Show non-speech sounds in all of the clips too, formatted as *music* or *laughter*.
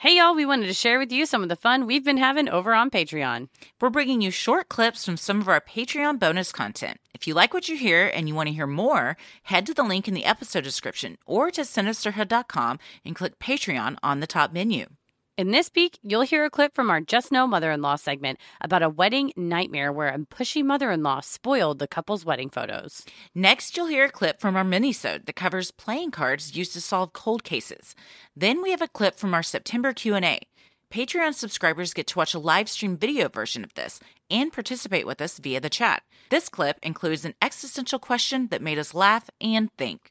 Hey, y'all, we wanted to share with you some of the fun we've been having over on Patreon. We're bringing you short clips from some of our Patreon bonus content. If you like what you hear and you want to hear more, head to the link in the episode description or to sinisterhood.com and click Patreon on the top menu. In this week, you'll hear a clip from our Just No Mother in Law segment about a wedding nightmare where a pushy mother in law spoiled the couple's wedding photos. Next, you'll hear a clip from our minisode that covers playing cards used to solve cold cases. Then we have a clip from our September Q&A. Patreon subscribers get to watch a live stream video version of this and participate with us via the chat. This clip includes an existential question that made us laugh and think.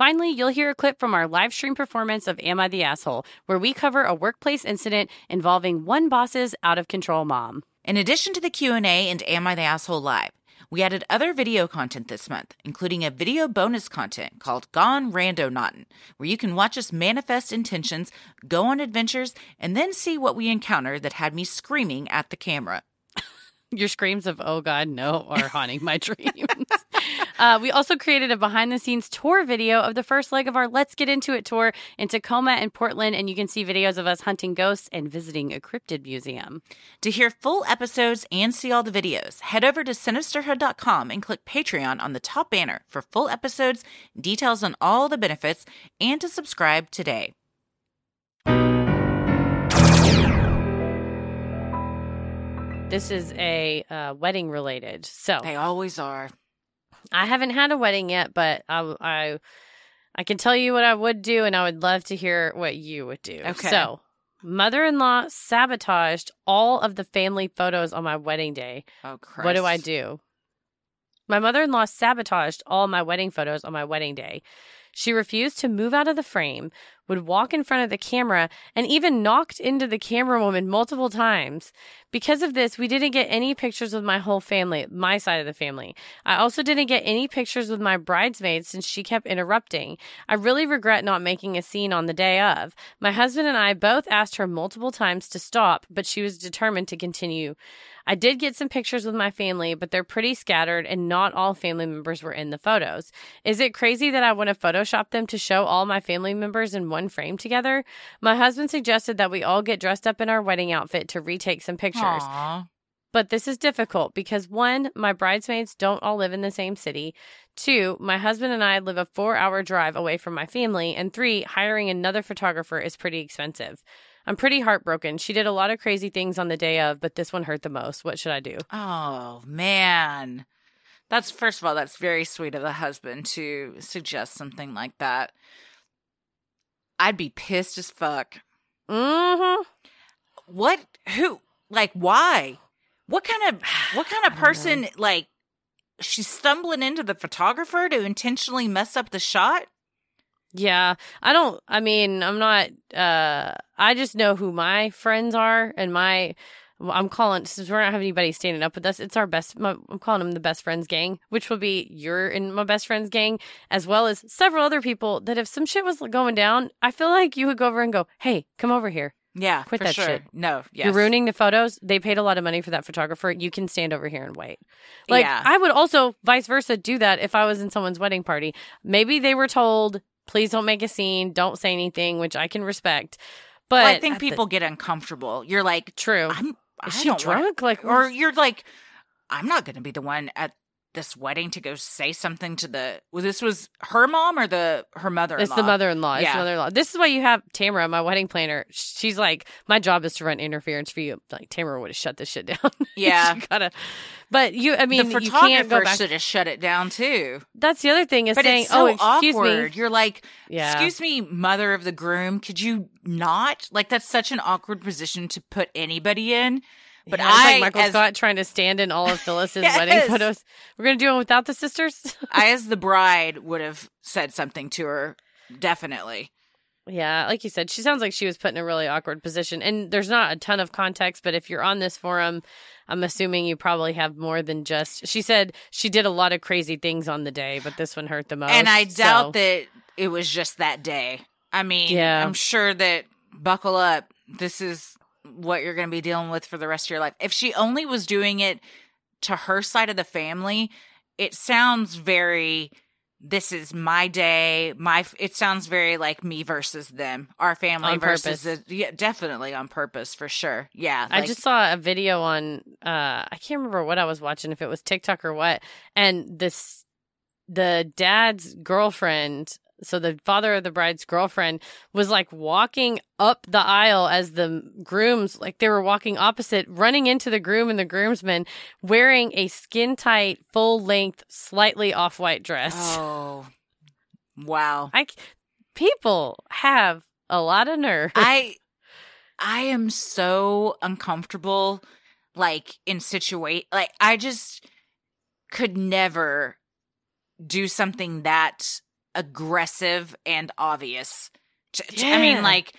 Finally, you'll hear a clip from our live stream performance of Am I the Asshole, where we cover a workplace incident involving one boss's out of control mom. In addition to the Q&A and Am I the Asshole live, we added other video content this month, including a video bonus content called Gone Randonauting, where you can watch us manifest intentions, go on adventures, and then see what we encounter that had me screaming at the camera. *laughs* Your screams of "Oh God, no!" are *laughs* haunting my dreams. Uh, we also created a behind-the-scenes tour video of the first leg of our "Let's Get Into It" tour in Tacoma and Portland, and you can see videos of us hunting ghosts and visiting a cryptid museum. To hear full episodes and see all the videos, head over to sinisterhood.com and click Patreon on the top banner for full episodes, details on all the benefits, and to subscribe today. This is a uh, wedding related, so They always are. I haven't had a wedding yet, but I, I, I can tell you what I would do, and I would love to hear what you would do. Okay. So, mother-in-law sabotaged all of the family photos on my wedding day. Oh, Christ. What do I do? My mother-in-law sabotaged all my wedding photos on my wedding day. She refused to move out of the frame, would walk in front of the camera, and even knocked into the camera woman multiple times. Because of this, we didn't get any pictures with my whole family, my side of the family. I also didn't get any pictures with my bridesmaids since she kept interrupting. I really regret not making a scene on the day of. My husband and I both asked her multiple times to stop, but she was determined to continue. I did get some pictures with my family, but they're pretty scattered and not all family members were in the photos. Is it crazy that I want to Photoshop them to show all my family members in one frame together? My husband suggested that we all get dressed up in our wedding outfit to retake some pictures. Aw. But this is difficult because one, my bridesmaids don't all live in the same city. Two, my husband and I live a four hour drive away from my family. And three, hiring another photographer is pretty expensive. I'm pretty heartbroken. She did a lot of crazy things on the day of, but this one hurt the most. What should I do? Oh, man. That's, first of all, that's very sweet of the husband to suggest something like that. I'd be pissed as fuck. Mm-hmm. What? Who? Like, why? What kind of, *sighs* what kind of person, like, she's stumbling into the photographer to intentionally mess up the shot? Yeah. I don't I mean, I'm not uh I just know who my friends are and my I'm calling since we're not having anybody standing up with us. It's our best. My, I'm calling them the best friends gang, which will be you're in my best friends gang, as well as several other people. That if some shit was going down, I feel like you would go over and go, "Hey, come over here. Yeah, Quit for that sure. shit. No, yes. You're ruining the photos. They paid a lot of money for that photographer. You can stand over here and wait." Like Yeah. I would also vice versa do that if I was in someone's wedding party. Maybe they were told, "Please don't make a scene. Don't say anything," which I can respect. But Well, I think at the- people get uncomfortable. You're like, true. I'm. I she don't wanna- drunk? Like, or you're like, I'm not going to be the one at this wedding to go say something to the well, this was her mom or the her mother It's the mother-in-law. It's Yeah. the mother-in-law. This is why you have Tamara, my wedding planner. She's like, my job is to run interference for you. Like Tamara would have shut this shit *laughs* down. Yeah. gotta. But you, I mean, the you can't go photographer back. should have shut it down too. That's the other thing is But saying, it's so "Oh, excuse awkward. me." You're like, Yeah. excuse me, mother of the groom, could you not? Like that's such an awkward position to put anybody in. But Yeah, I, like Michael as, Scott trying to stand in all of Phyllis's *laughs* Yes. wedding photos. We're gonna do it without the sisters. *laughs* I, as the bride, would have said something to her. Definitely. Yeah, like you said, she sounds like she was put in a really awkward position. And there's not a ton of context, but if you're on this forum, I'm assuming you probably have more than just. She said she did a lot of crazy things on the day, but this one hurt the most. and I doubt so- that it was just that day. I mean, Yeah. I'm sure that buckle up. This is what you're going to be dealing with for the rest of your life. If she only was doing it to her side of the family, it sounds very this is my day my it sounds very like me versus them our family On versus the, yeah definitely on purpose for sure yeah I just saw a video on uh I can't remember what I was watching if it was TikTok or what and this the dad's girlfriend so the father of the bride's girlfriend was like walking up the aisle as the grooms like they were walking opposite running into the groom and the groomsmen wearing a skin tight full length slightly off white dress. Oh wow. I people have a lot of nerve. I I am so uncomfortable like in situate like I just could never do something that aggressive and obvious. I mean like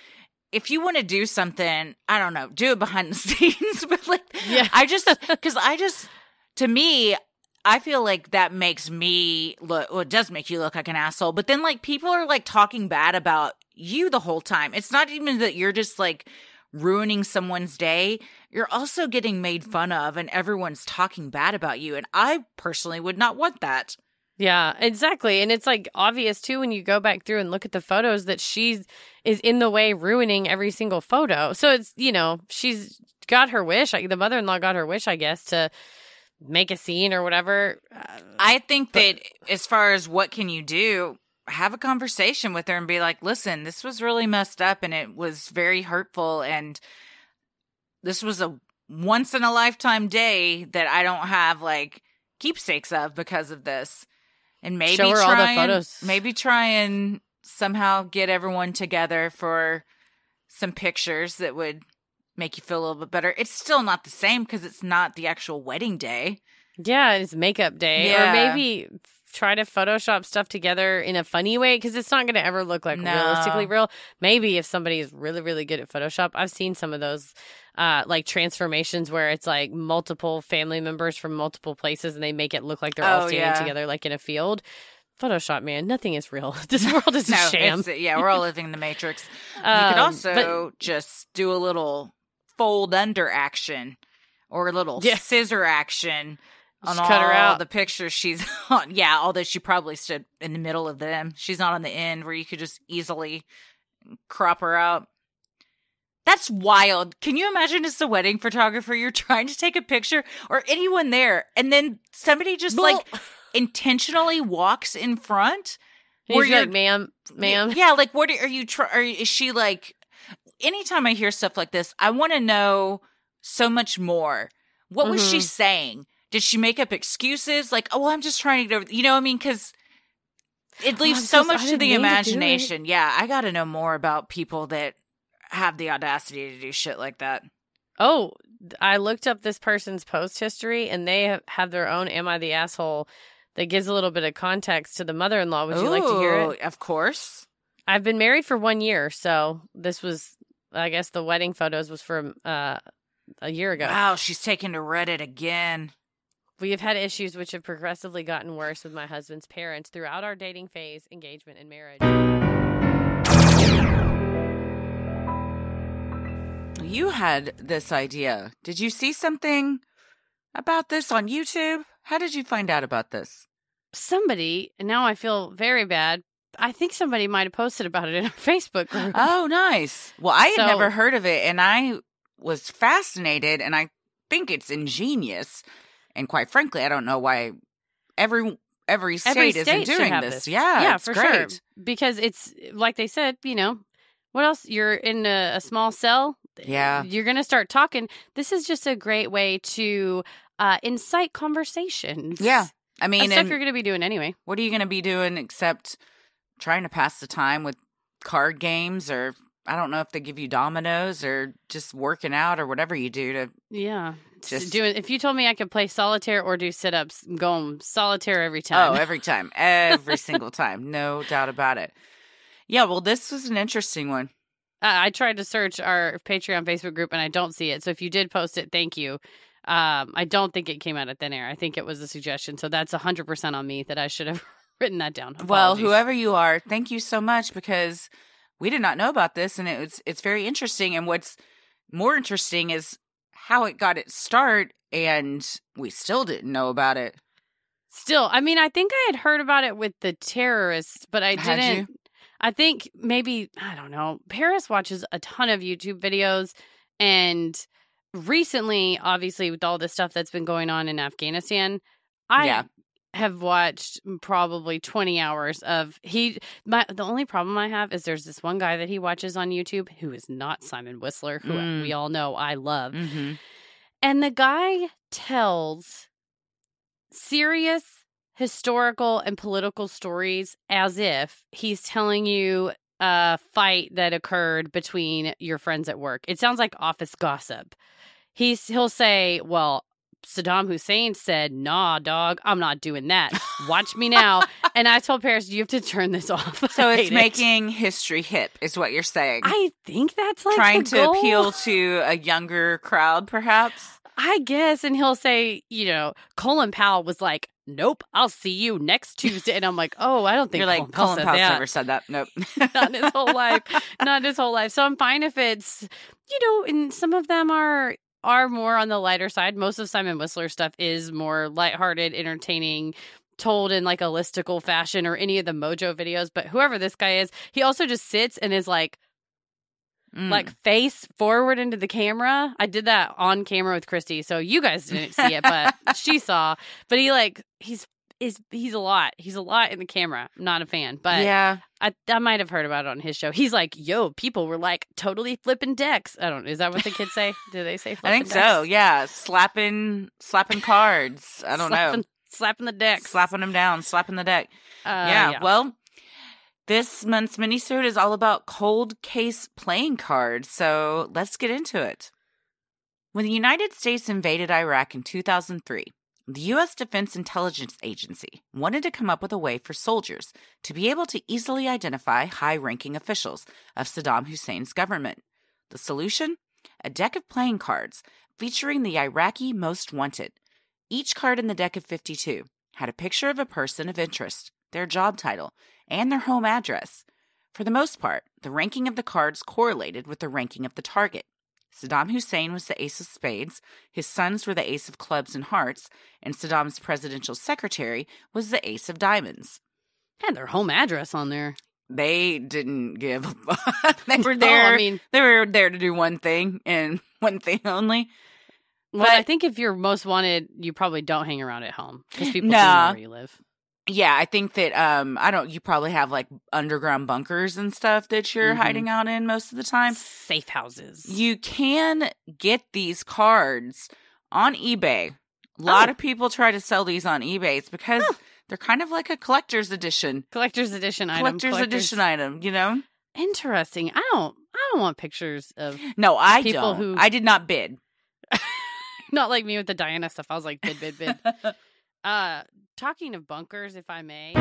if you want to do something, I don't know, do it behind the *laughs* scenes, but like Yeah. I just cuz I just to me I feel like that makes me look, well, it does make you look like an asshole. But then, like, people are like talking bad about you the whole time. It's not even that you're just like ruining someone's day. You're also getting made fun of, and everyone's talking bad about you. And I personally would not want that. Yeah, exactly. And it's like obvious too when you go back through and look at the photos that she's is in the way ruining every single photo. So it's, you know, she's got her wish. Like the mother-in-law got her wish, I guess, to make a scene or whatever. Uh, I think that as far as what can you do, have a conversation with her and be like, listen, this was really messed up and it was very hurtful. And this was a once in a lifetime day that I don't have like keepsakes of because of this. And maybe Show her all try the and- photos. maybe try and somehow get everyone together for some pictures that would make you feel a little bit better. It's still not the same because it's not the actual wedding day. yeah, it's makeup day Yeah. or maybe try to photoshop stuff together in a funny way because it's not going to ever look like No. realistically real. Maybe if somebody is really really good at Photoshop, I've seen some of those uh like transformations where it's like multiple family members from multiple places and they make it look like they're all Oh, standing yeah. together like in a field. Photoshop, man, nothing is real. *laughs* This world is a sham. yeah, we're all living in the matrix. you Um, could also but- just do a little fold under action or a little Yeah. scissor action on Just cut her all out. the pictures she's *laughs* on. Yeah, although she probably stood in the middle of them. She's not on the end where you could just easily crop her out. That's wild. Can you imagine as a wedding photographer, you're trying to take a picture or anyone there, and then somebody just like intentionally walks in front? Where like, you're- ma'am, ma'am. Yeah, like what are you trying? Is she like? Anytime I hear stuff like this, I want to know so much more. What was she Mhm. saying? Did she make up excuses? Like, oh, I'm just trying to get over. You know what I mean? Because it Oh, leaves I'm so I much to the mean to imagination. yeah, I got to know more about people that have the audacity to do shit like that. Oh, I looked up this person's post history and they have, have their own Am I the Asshole that gives a little bit of context to the mother in law. Would you like to hear it? Of course. I've been married for one year, so this was, I guess, the wedding photos was from uh, a year ago. Wow, she's taken to Reddit again. We have had issues which have progressively gotten worse with my husband's parents throughout our dating phase, engagement, and marriage. You had this idea. Did you see something about this on YouTube? How did you find out about this? Somebody, and now I feel very bad. I think somebody might have posted about it in our *laughs* Facebook group. Oh, nice. Well, I had So- never heard of it and I was fascinated and I think it's ingenious. And quite frankly, I don't know why every every state Every isn't doing this. this. Yeah, yeah, it's for great. sure. Because it's like they said, you know, what else? You're in a, a small cell. Yeah. You're going to start talking. This is just a great way to uh, incite conversations. Yeah. I mean, stuff you're going to be doing anyway. what are you going to be doing except trying to pass the time with card games or I don't know if they give you dominoes or just working out or whatever you do to Yeah. Just- doing. If you told me I could play solitaire or do sit ups, I'm going solitaire every time. Oh, every time. *laughs* Every single time. No doubt about it. Yeah, well this was an interesting one. I I tried to search our Patreon Facebook group and I don't see it. So if you did post it, thank you. Um, I don't think it came out of thin air. I think it was a suggestion. So that's 100% on me that I should have *laughs* written that down. Well, whoever you are, thank you so much because we did not know about this and it's it's very interesting and what's more interesting is how it got its start and we still didn't know about it. Still, I mean, I think I had heard about it with the terrorists, but I Had you? I think maybe, I don't know. Paris watches a ton of YouTube videos. And recently, obviously, with all the stuff that's been going on in Afghanistan, I Yeah. have watched probably 20 hours of he my the only problem i have is there's this one guy that he watches on youtube who is not simon whistler who Mm. we all know i love Mhm. and the guy tells serious historical and political stories as if he's telling you a fight that occurred between your friends at work. It sounds like office gossip. He's he'll say, "Well, Saddam Hussein said, "Nah, dog, I'm not doing that. Watch me now." *laughs* and I told Paris, "You have to turn this *laughs* off." So it's hate it. making history hip is what you're saying. I think that's like Trying to goal. appeal to a younger crowd perhaps. I guess. And he'll say, you know, Colin Powell was like, nope, I'll see you next Tuesday. And I'm like, oh, I don't think You're like Colin, Colin that. never said that. Nope. *laughs* *laughs* Not in his whole life. Not in his whole life. So I'm fine if it's, you know, and some of them are are more on the lighter side. Most of Simon Whistler stuff is more lighthearted, entertaining, told in like a listicle fashion or any of the Mojo videos. But whoever this guy is, he also just sits and is like, Mm. like face forward into the camera. I did that on camera with Christy, so you guys didn't see it, but *laughs* she saw. But he like he's is he's a lot. He's a lot in the camera. I'm not a fan, but yeah. I I might have heard about it on his show. He's like, "Yo, people were like totally flipping decks." I don't. Is that what the kids say? Do they say? *laughs* I think so. Yeah, slapping slapping cards. I don't slapping, know. Slapping the deck, Slapping them down, slapping the deck. Uh, yeah, Well, this month's minisode is all about cold case playing cards. So let's get into it. When the United States invaded Iraq in 2003, the U.S. Defense Intelligence Agency wanted to come up with a way for soldiers to be able to easily identify high ranking officials of Saddam Hussein's government. The solution? A deck of playing cards featuring the Iraqi most wanted. Each card in the deck of 52 had a picture of a person of interest, their job title, and their home address. For the most part, the ranking of the cards correlated with the ranking of the target. Saddam Hussein was the ace of spades, his sons were the ace of clubs and hearts, and Saddam's presidential secretary was the ace of diamonds. Had their home address on there. They didn't give *laughs* they were *laughs* No, there. I mean, they were there to do one thing and *laughs* one thing only. well, But- I think if you're most wanted, you probably don't hang around at home because people Nah. know where you live. Yeah, I think that um I don't you probably have like underground bunkers and stuff that you're Mhm. hiding out in most of the time. Safe houses. You can get these cards on eBay. A lot Oh. of people try to sell these on eBay. It's because they're kind of like a collector's edition. collector's edition item. Collector's, edition item, you know? Interesting. I don't. I don't want pictures of No, I People don't. who- I did not bid. *laughs* not like me with the Diana stuff. I was like bid bid bid. *laughs* uh, talking of bunkers, if I may.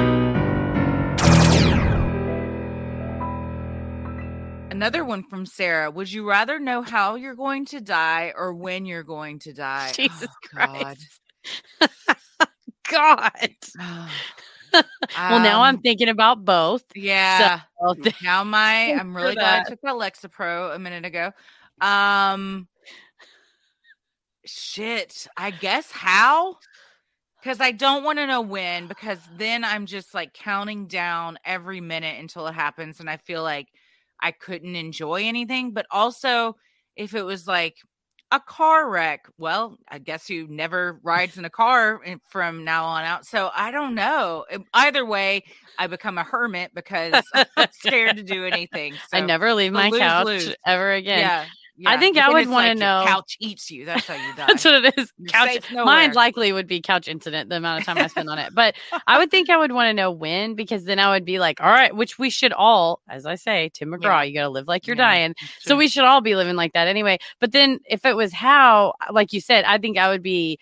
Another one from Sarah. Would you rather know how you're going to die or when you're going to die? Jesus Oh, God. Christ. *laughs* God. *sighs* well, now I'm Um, thinking about both. Yeah. So, now my *laughs* I'm really glad I took that Lexapro a minute ago. Um shit. I guess how? Because I don't want to know when, because then I'm just like counting down every minute until it happens, and I feel like I couldn't enjoy anything. But also, if it was like a car wreck. Well, I guess you never rides in a car from now on out. So I don't know. Um, either way, I become a hermit because *laughs* I'm scared to do anything. So I never leave my lose, couch lose. ever again. Yeah. Yeah. I think I would want like to know. Couch eats you. That's how you *laughs* die. That's what it is. couch. Mine likely would be couch incident. The amount of time I spend on it, but I would think I would want to know when because then I would be like, all right, which we should all, as I say, Tim McGraw, yeah. you got to live like you're yeah, dying. So we should all be living like that anyway. But then if it was how, like you said, I think I would be.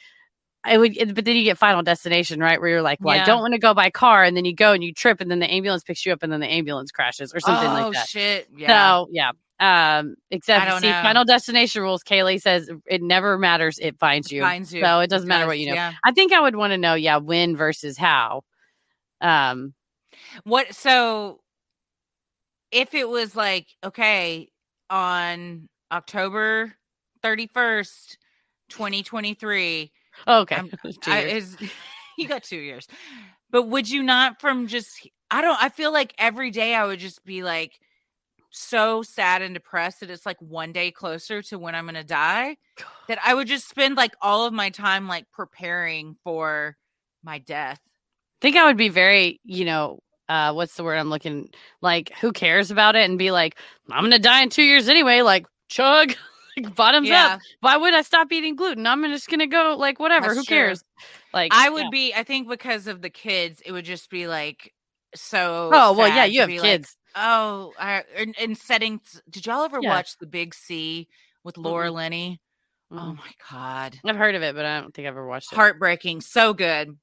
I would, eh, but then you get Final Destination, right? Where you're like, well. I don't want to go by car, and then you go and you trip, and then the ambulance picks you up, and then the ambulance crashes or something oh, like that. Oh shit! Yeah. So yeah, um, except see, know. Final Destination rules. Kaylee says it never matters; it finds you. It finds you. So it doesn't it matter does, what you know. Yeah. I think I would want to know, yeah, when versus how. Um, what? So, if it was like okay on October thirty first, twenty twenty three. Okay, *laughs* I, is *laughs* you got two years, but would you not from just? I don't. I feel like every day I would just be like so sad and depressed that it's like one day closer to when I'm going to die that I would just spend like all of my time like preparing for my death. I think I would be very, you know, uh, what's the word I'm looking like? Who cares about it? And be like, I'm gonna die in two years anyway. Like, chug, *laughs* bottoms yeah. up. Why would I stop eating gluten? I'm just gonna go like whatever. That's Who true. cares? Like, I would yeah. be. I think because of the kids, it would just be like so. Oh well, yeah, you have kids. Oh, I, in, in settings. Did y'all ever yeah. watch The Big C with Laura mm-hmm. Linney? Mm-hmm. Oh my god, I've heard of it, but I don't think I've ever watched it. Heartbreaking, so good.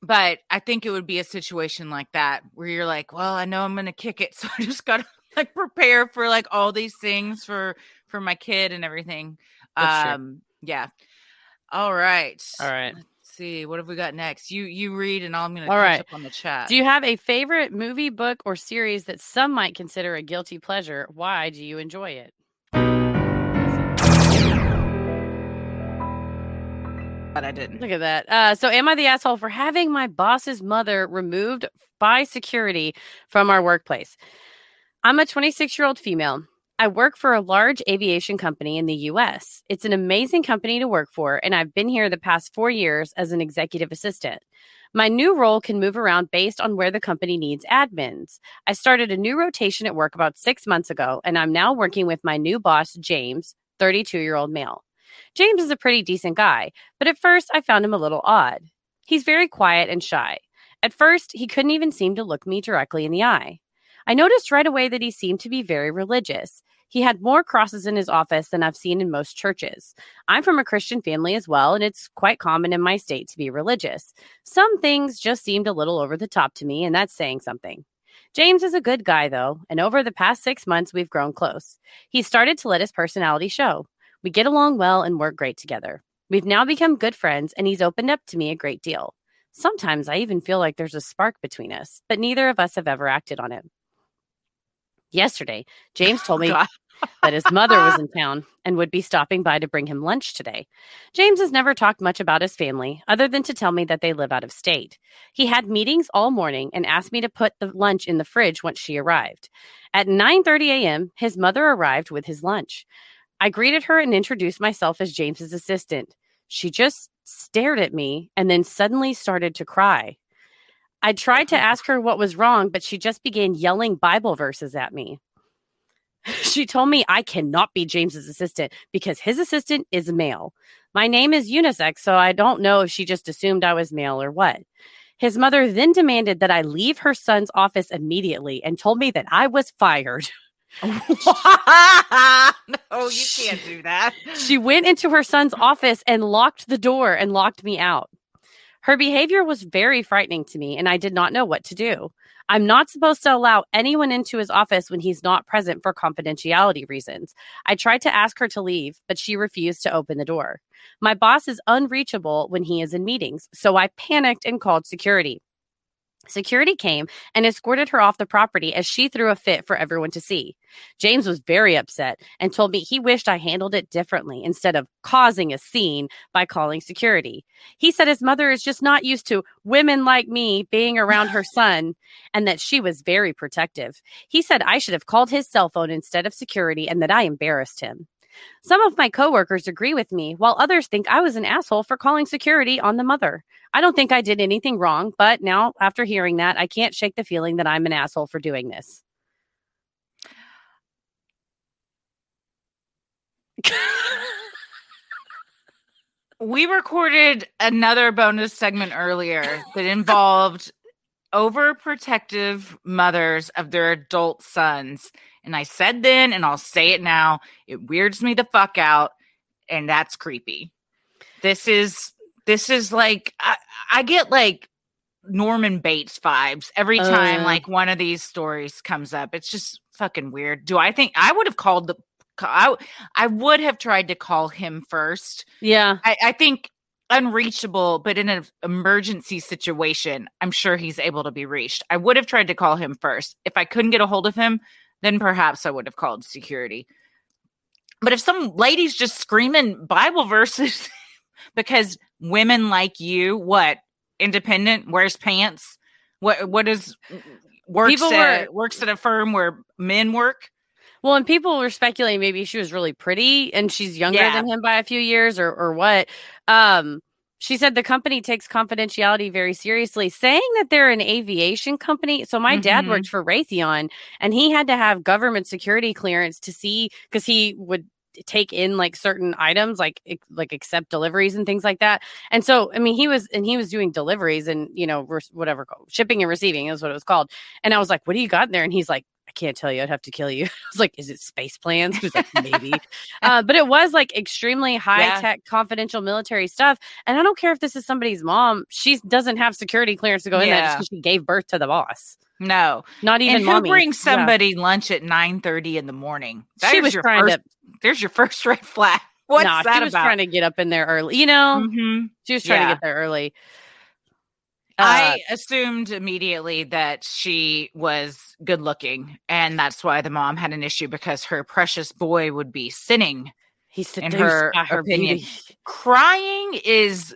But I think it would be a situation like that where you're like, well, I know I'm gonna kick it, *laughs* so I just gotta like prepare for like all these things for for my kid and everything. That's um, true. yeah. All right. All right see. What have we got next? You you read, and I'm going to catch right. up on the chat. Do you have a favorite movie, book, or series that some might consider a guilty pleasure? Why do you enjoy it? But I didn't. Look at that. Uh, so, am I the asshole for having my boss's mother removed by security from our workplace? I'm a 26 year old female. I work for a large aviation company in the US. It's an amazing company to work for, and I've been here the past four years as an executive assistant. My new role can move around based on where the company needs admins. I started a new rotation at work about six months ago, and I'm now working with my new boss, James, 32 year old male. James is a pretty decent guy, but at first I found him a little odd. He's very quiet and shy. At first, he couldn't even seem to look me directly in the eye. I noticed right away that he seemed to be very religious. He had more crosses in his office than I've seen in most churches. I'm from a Christian family as well, and it's quite common in my state to be religious. Some things just seemed a little over the top to me, and that's saying something. James is a good guy, though, and over the past six months, we've grown close. He started to let his personality show. We get along well and work great together. We've now become good friends, and he's opened up to me a great deal. Sometimes I even feel like there's a spark between us, but neither of us have ever acted on it. Yesterday, James told *laughs* me that his mother was *laughs* in town and would be stopping by to bring him lunch today. James has never talked much about his family other than to tell me that they live out of state. He had meetings all morning and asked me to put the lunch in the fridge once she arrived. At 9:30 a.m., his mother arrived with his lunch. I greeted her and introduced myself as James's assistant. She just stared at me and then suddenly started to cry. I tried to mm-hmm. ask her what was wrong, but she just began yelling Bible verses at me. *laughs* She told me I cannot be James's assistant because his assistant is male. My name is unisex, so I don't know if she just assumed I was male or what. His mother then demanded that I leave her son's office immediately and told me that I was fired. *laughs* *laughs* no, you can't do that. She went into her son's office and locked the door and locked me out. Her behavior was very frightening to me, and I did not know what to do. I'm not supposed to allow anyone into his office when he's not present for confidentiality reasons. I tried to ask her to leave, but she refused to open the door. My boss is unreachable when he is in meetings, so I panicked and called security. Security came and escorted her off the property as she threw a fit for everyone to see. James was very upset and told me he wished I handled it differently instead of causing a scene by calling security. He said his mother is just not used to women like me being around her *laughs* son and that she was very protective. He said I should have called his cell phone instead of security and that I embarrassed him. Some of my coworkers agree with me, while others think I was an asshole for calling security on the mother. I don't think I did anything wrong, but now after hearing that, I can't shake the feeling that I'm an asshole for doing this. we recorded another bonus segment earlier that involved overprotective mothers of their adult sons. And I said then, and I'll say it now, it weirds me the fuck out. And that's creepy. This is, this is like, I, I get like Norman Bates vibes every time Uh. like one of these stories comes up. It's just fucking weird. Do I think I would have called the, I, I would have tried to call him first. Yeah. I, I think unreachable, but in an emergency situation, I'm sure he's able to be reached. I would have tried to call him first. If I couldn't get a hold of him, then perhaps I would have called security. But if some lady's just screaming Bible verses *laughs* because women like you, what independent wears pants, what what is works People at, were- works at a firm where men work? Well, and people were speculating maybe she was really pretty and she's younger Yeah. than him by a few years or or what. Um she said the company takes confidentiality very seriously, saying that they're an aviation company. So my dad Mhm. worked for Raytheon and he had to have government security clearance to see because he would take in like certain items like like accept deliveries and things like that and so i mean he was and he was doing deliveries and you know whatever shipping and receiving is what it was called and i was like what do you got in there and he's like i can't tell you i'd have to kill you *laughs* I was like, is it space plans? He was like, maybe. *laughs* uh, but it was like extremely high tech, confidential military stuff. And I don't care if this is somebody's mom. She doesn't have security clearance to go in there just because she gave birth to the boss. No. Not even and who mommy. brings Yeah. somebody lunch at 9 30 in the morning? She There's was your trying first, to. There's your first *laughs* red flag. What's nah, that she was about? trying to get up in there early. You know, Mhm. she was trying Yeah. to get there early. Uh, I assumed immediately that she was good looking, and that's why the mom had an issue because her precious boy would be sinning. he in her her opinion. baby. Crying is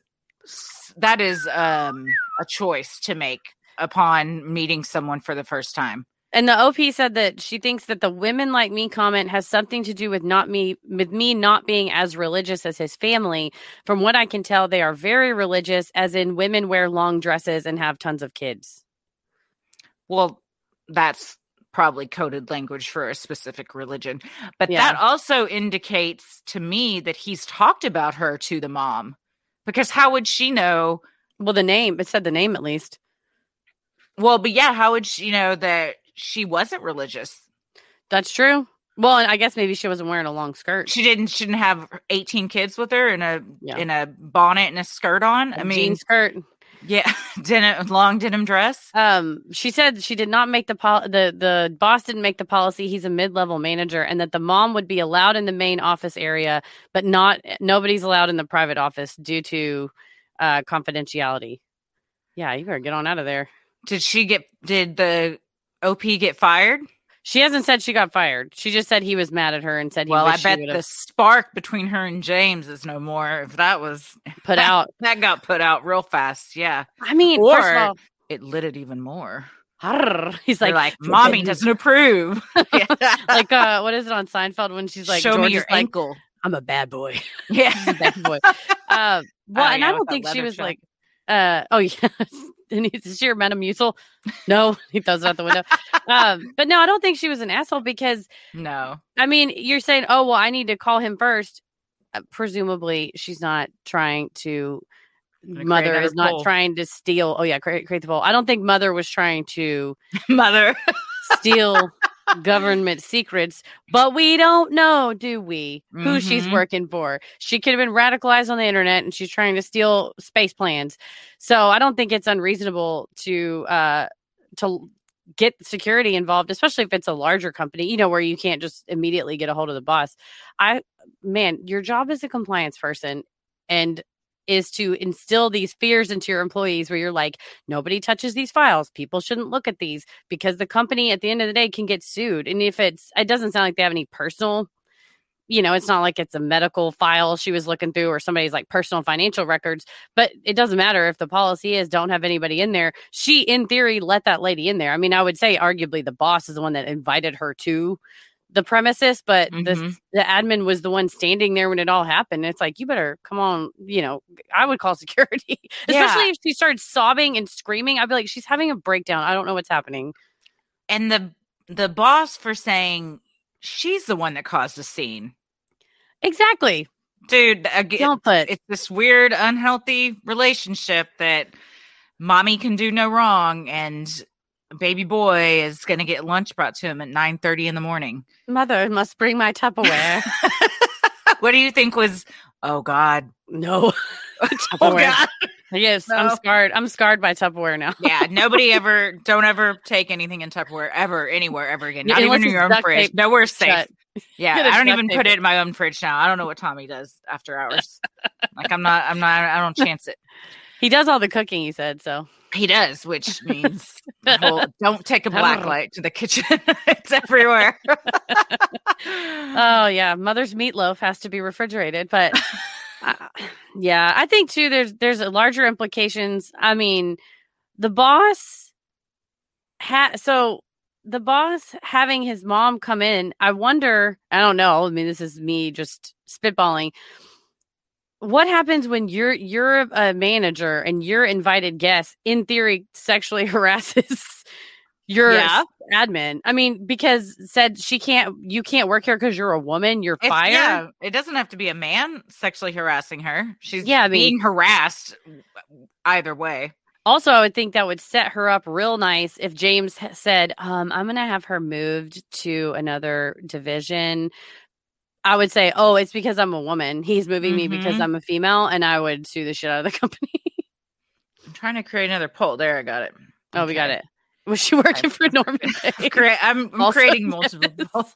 that is um, a choice to make upon meeting someone for the first time. And the OP said that she thinks that the women like me comment has something to do with not me with me not being as religious as his family. From what I can tell, they are very religious, as in women wear long dresses and have tons of kids. Well, that's probably coded language for a specific religion. But Yeah. that also indicates to me that he's talked about her to the mom. Because how would she know? Well, the name it said the name at least. Well, but yeah, how would she know that she wasn't religious? That's true. Well, and I guess maybe she wasn't wearing a long skirt. She didn't shouldn't have 18 kids with her in a Yeah. in a bonnet and a skirt on. I A mean, jean skirt. yeah, *laughs* denim long denim dress. Um, she said she did not make the pol- the the boss didn't make the policy. He's a mid level manager, and that the mom would be allowed in the main office area, but not nobody's allowed in the private office due to uh, confidentiality. Yeah, you better get on out of there. Did she get did the OP get fired? She hasn't said she got fired. She just said he was mad at her and said he Well, I bet the spark between her and James is no more. If that was *laughs* put out. that got put out real fast, yeah. I mean, first of Or- all, It lit it even more. *laughs* He's Like, like, mommy doesn't approve. *laughs* Like uh, what is it on Seinfeld when she's like, show George me your is like, ankle. I'm a bad boy. Yeah. bad boy. Uh, well, Oh, and yeah, I don't think she was check. like, uh, oh yeah, *laughs* and he's is she your Metamucil? No, *laughs* he throws it out the window. um, but no, I don't think she was an asshole because no. I mean, you're saying, oh well, I need to call him first. Uh, presumably, she's not trying to. Mother is not poll. trying to steal. Oh yeah, create create the poll. I don't think mother was trying to *laughs* Mother. steal government secrets, but we don't know, do we? Who she's Mhm. working for. She could have been radicalized on the internet and she's trying to steal space plans. So I don't think it's unreasonable to uh to get security involved, especially if it's a larger company, you know, where you can't just immediately get a hold of the boss. I man, your job as a compliance person and is to instill these fears into your employees where you're like, nobody touches these files. People shouldn't look at these because the company at the end of the day can get sued. And if it's, it doesn't sound like they have any personal, you know, it's not like it's a medical file she was looking through or somebody's like personal financial records, but it doesn't matter if the policy is don't have anybody in there. She, in theory, let that lady in there. I mean, I would say arguably the boss is the one that invited her to the premises, but the Mhm. the admin was the one standing there when it all happened. It's like you better come on, you know. I would call *laughs* security, Yeah. especially if she started sobbing and screaming. I'd be like, she's having a breakdown. I don't know what's happening. and the the boss for saying she's the one that caused the scene. Exactly. Dude, again, Don't put. it's this weird unhealthy relationship that mommy can do no wrong and baby boy is going to get lunch brought to him at 9:30 in the morning. Mother must bring my Tupperware. *laughs* what do you think was oh god. no. *laughs* Oh Tupperware. god. Yes, I'm No. scarred. I'm scarred by Tupperware now. Yeah, *laughs* nobody ever don't ever take anything in Tupperware ever anywhere ever again. Not unless even in your own fridge. Nowhere safe. Shut. Yeah, I don't even tape put it. it in my own fridge now. I don't know what Tommy does after hours. like I'm not I'm not I don't chance it. He does all the cooking, he said. So He does, which means *laughs* whole, don't take a black light to the kitchen. *laughs* it's everywhere. Oh yeah, mother's meatloaf has to be refrigerated, but uh, yeah, I think too. There's there's a larger implications. I mean, the boss had so the boss having his mom come in. I wonder. I don't know. I mean, this is me just spitballing. What happens when you're you're a manager and your invited guest, in theory, sexually *laughs* harasses your Yeah. admin? I mean, because said she can't, you can't work here because you're a woman. You're It's- fired. Yeah, it doesn't have to be a man sexually harassing her. She's Yeah, I mean- being harassed either way. Also, I would think that would set her up real nice if James said, um, I'm going to have her moved to another division. I would say, oh, it's because I'm a woman. He's moving me because Mhm. I'm a female, and I would sue the shit out of the *laughs* company. I'm trying to create another poll. There, I got it. oh, we got it. Was she working for Norman *laughs* I'm, crea- I'm, I'm Also creating multiple *laughs* polls.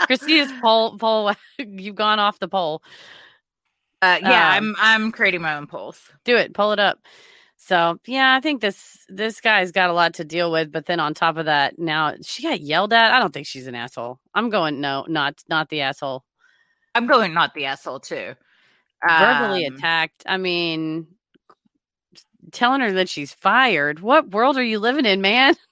Christina's poll, poll, you've gone off the poll. Uh, yeah, Um, I'm I'm creating my own polls. do it pull it up so yeah i think this this guy's got a lot to deal with but then on top of that now she got yelled at. I don't think she's an asshole. I'm going no not not the asshole. I'm going not the asshole too. verbally Um, attacked. I mean telling her that she's fired. What world are you living in man? *laughs*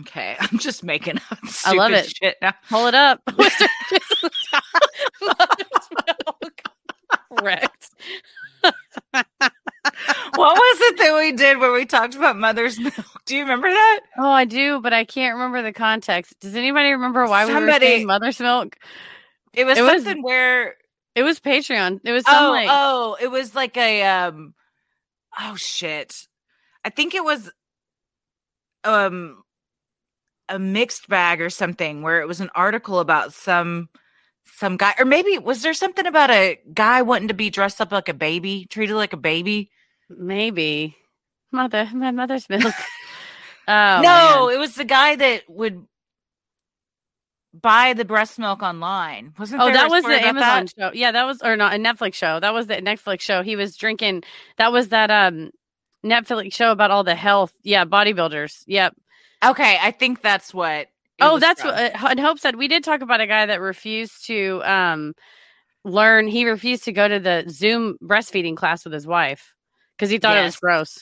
Okay, *laughs* I'm just making up *laughs* I love it. shit now. pull it up. Correct What was it that we did where we talked about mother's milk? Do you remember that? oh i do but i can't remember the context does anybody remember why we were Somebody- saying mother's milk It was It was- something where it was patreon it was oh like oh it was like a um oh shit. I think it was um a mixed bag or something where it was an article about some some guy or maybe was there something about a guy wanting to be dressed up like a baby, treated like a baby? Maybe. Mother, my mother's milk. *laughs* *laughs* oh, no, man. it was the guy that would buy the breast milk online. Wasn't Oh, that was the Amazon that? show. Yeah, that was or not a Netflix show. That was the Netflix show. He was drinking. That was that um Netflix show about all the health. Yeah, bodybuilders. Yep. Okay, I think that's what. Oh, that's from. what. Uh, and Hope said we did talk about a guy that refused to um learn. He refused to go to the Zoom breastfeeding class with his wife because he thought it was gross.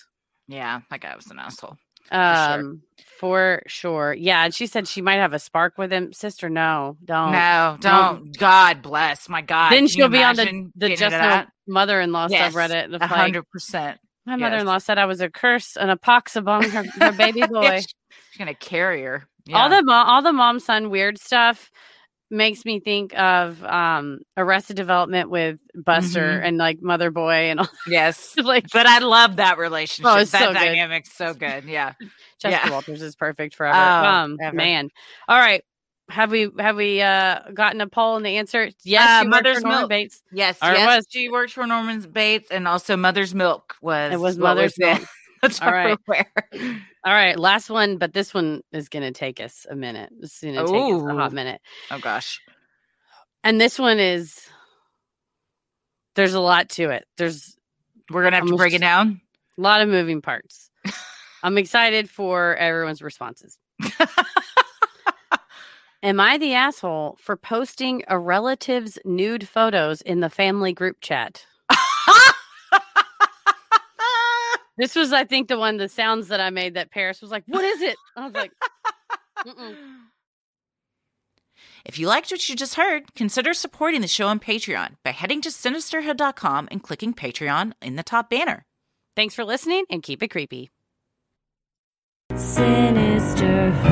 Yeah, that guy was an asshole. Um, for sure. Yeah, and she said she might have a spark with him. Sister, no, don't. No, don't. God bless. My God. then Can she'll be on the the just no mother-in-law Yes, subreddit. hundred percent. my yes. mother-in-law said I was a curse and a pox among her, her baby *laughs* boy. She's gonna carry her. All the all the mom son weird stuff makes me think of um Arrested Development with Buster Mhm. and like Mother Boy and all *laughs* yes. *laughs* like But I love that relationship. Oh, that so good. dynamic's so good. Yeah. *laughs* Jessica yeah. Walters is perfect forever. Oh, um ever. man. All right. Have we have we uh gotten a poll and the answer? Yes, Uh, Mother's for Milk. Bates. Yes. Or yes. was. She worked for Norman Bates and also Mother's Milk was It was Mother's in Milk. the All right. All right, last one, but this one is going to take us a minute. This is going to take us a hot minute. Oh gosh. And this one is there's a lot to it. There's We're gonna have to break it down. a lot of moving parts. *laughs* I'm excited for everyone's responses. *laughs* Am I the asshole for posting a relative's nude photos in the family group chat? *laughs* This was, I think, the one, the sounds that I made that Paris was like, What is it? I was like, Mm-mm. If you liked what you just heard, consider supporting the show on Patreon by heading to sinisterhood.com and clicking Patreon in the top banner. Thanks for listening and keep it creepy. Sinisterhood.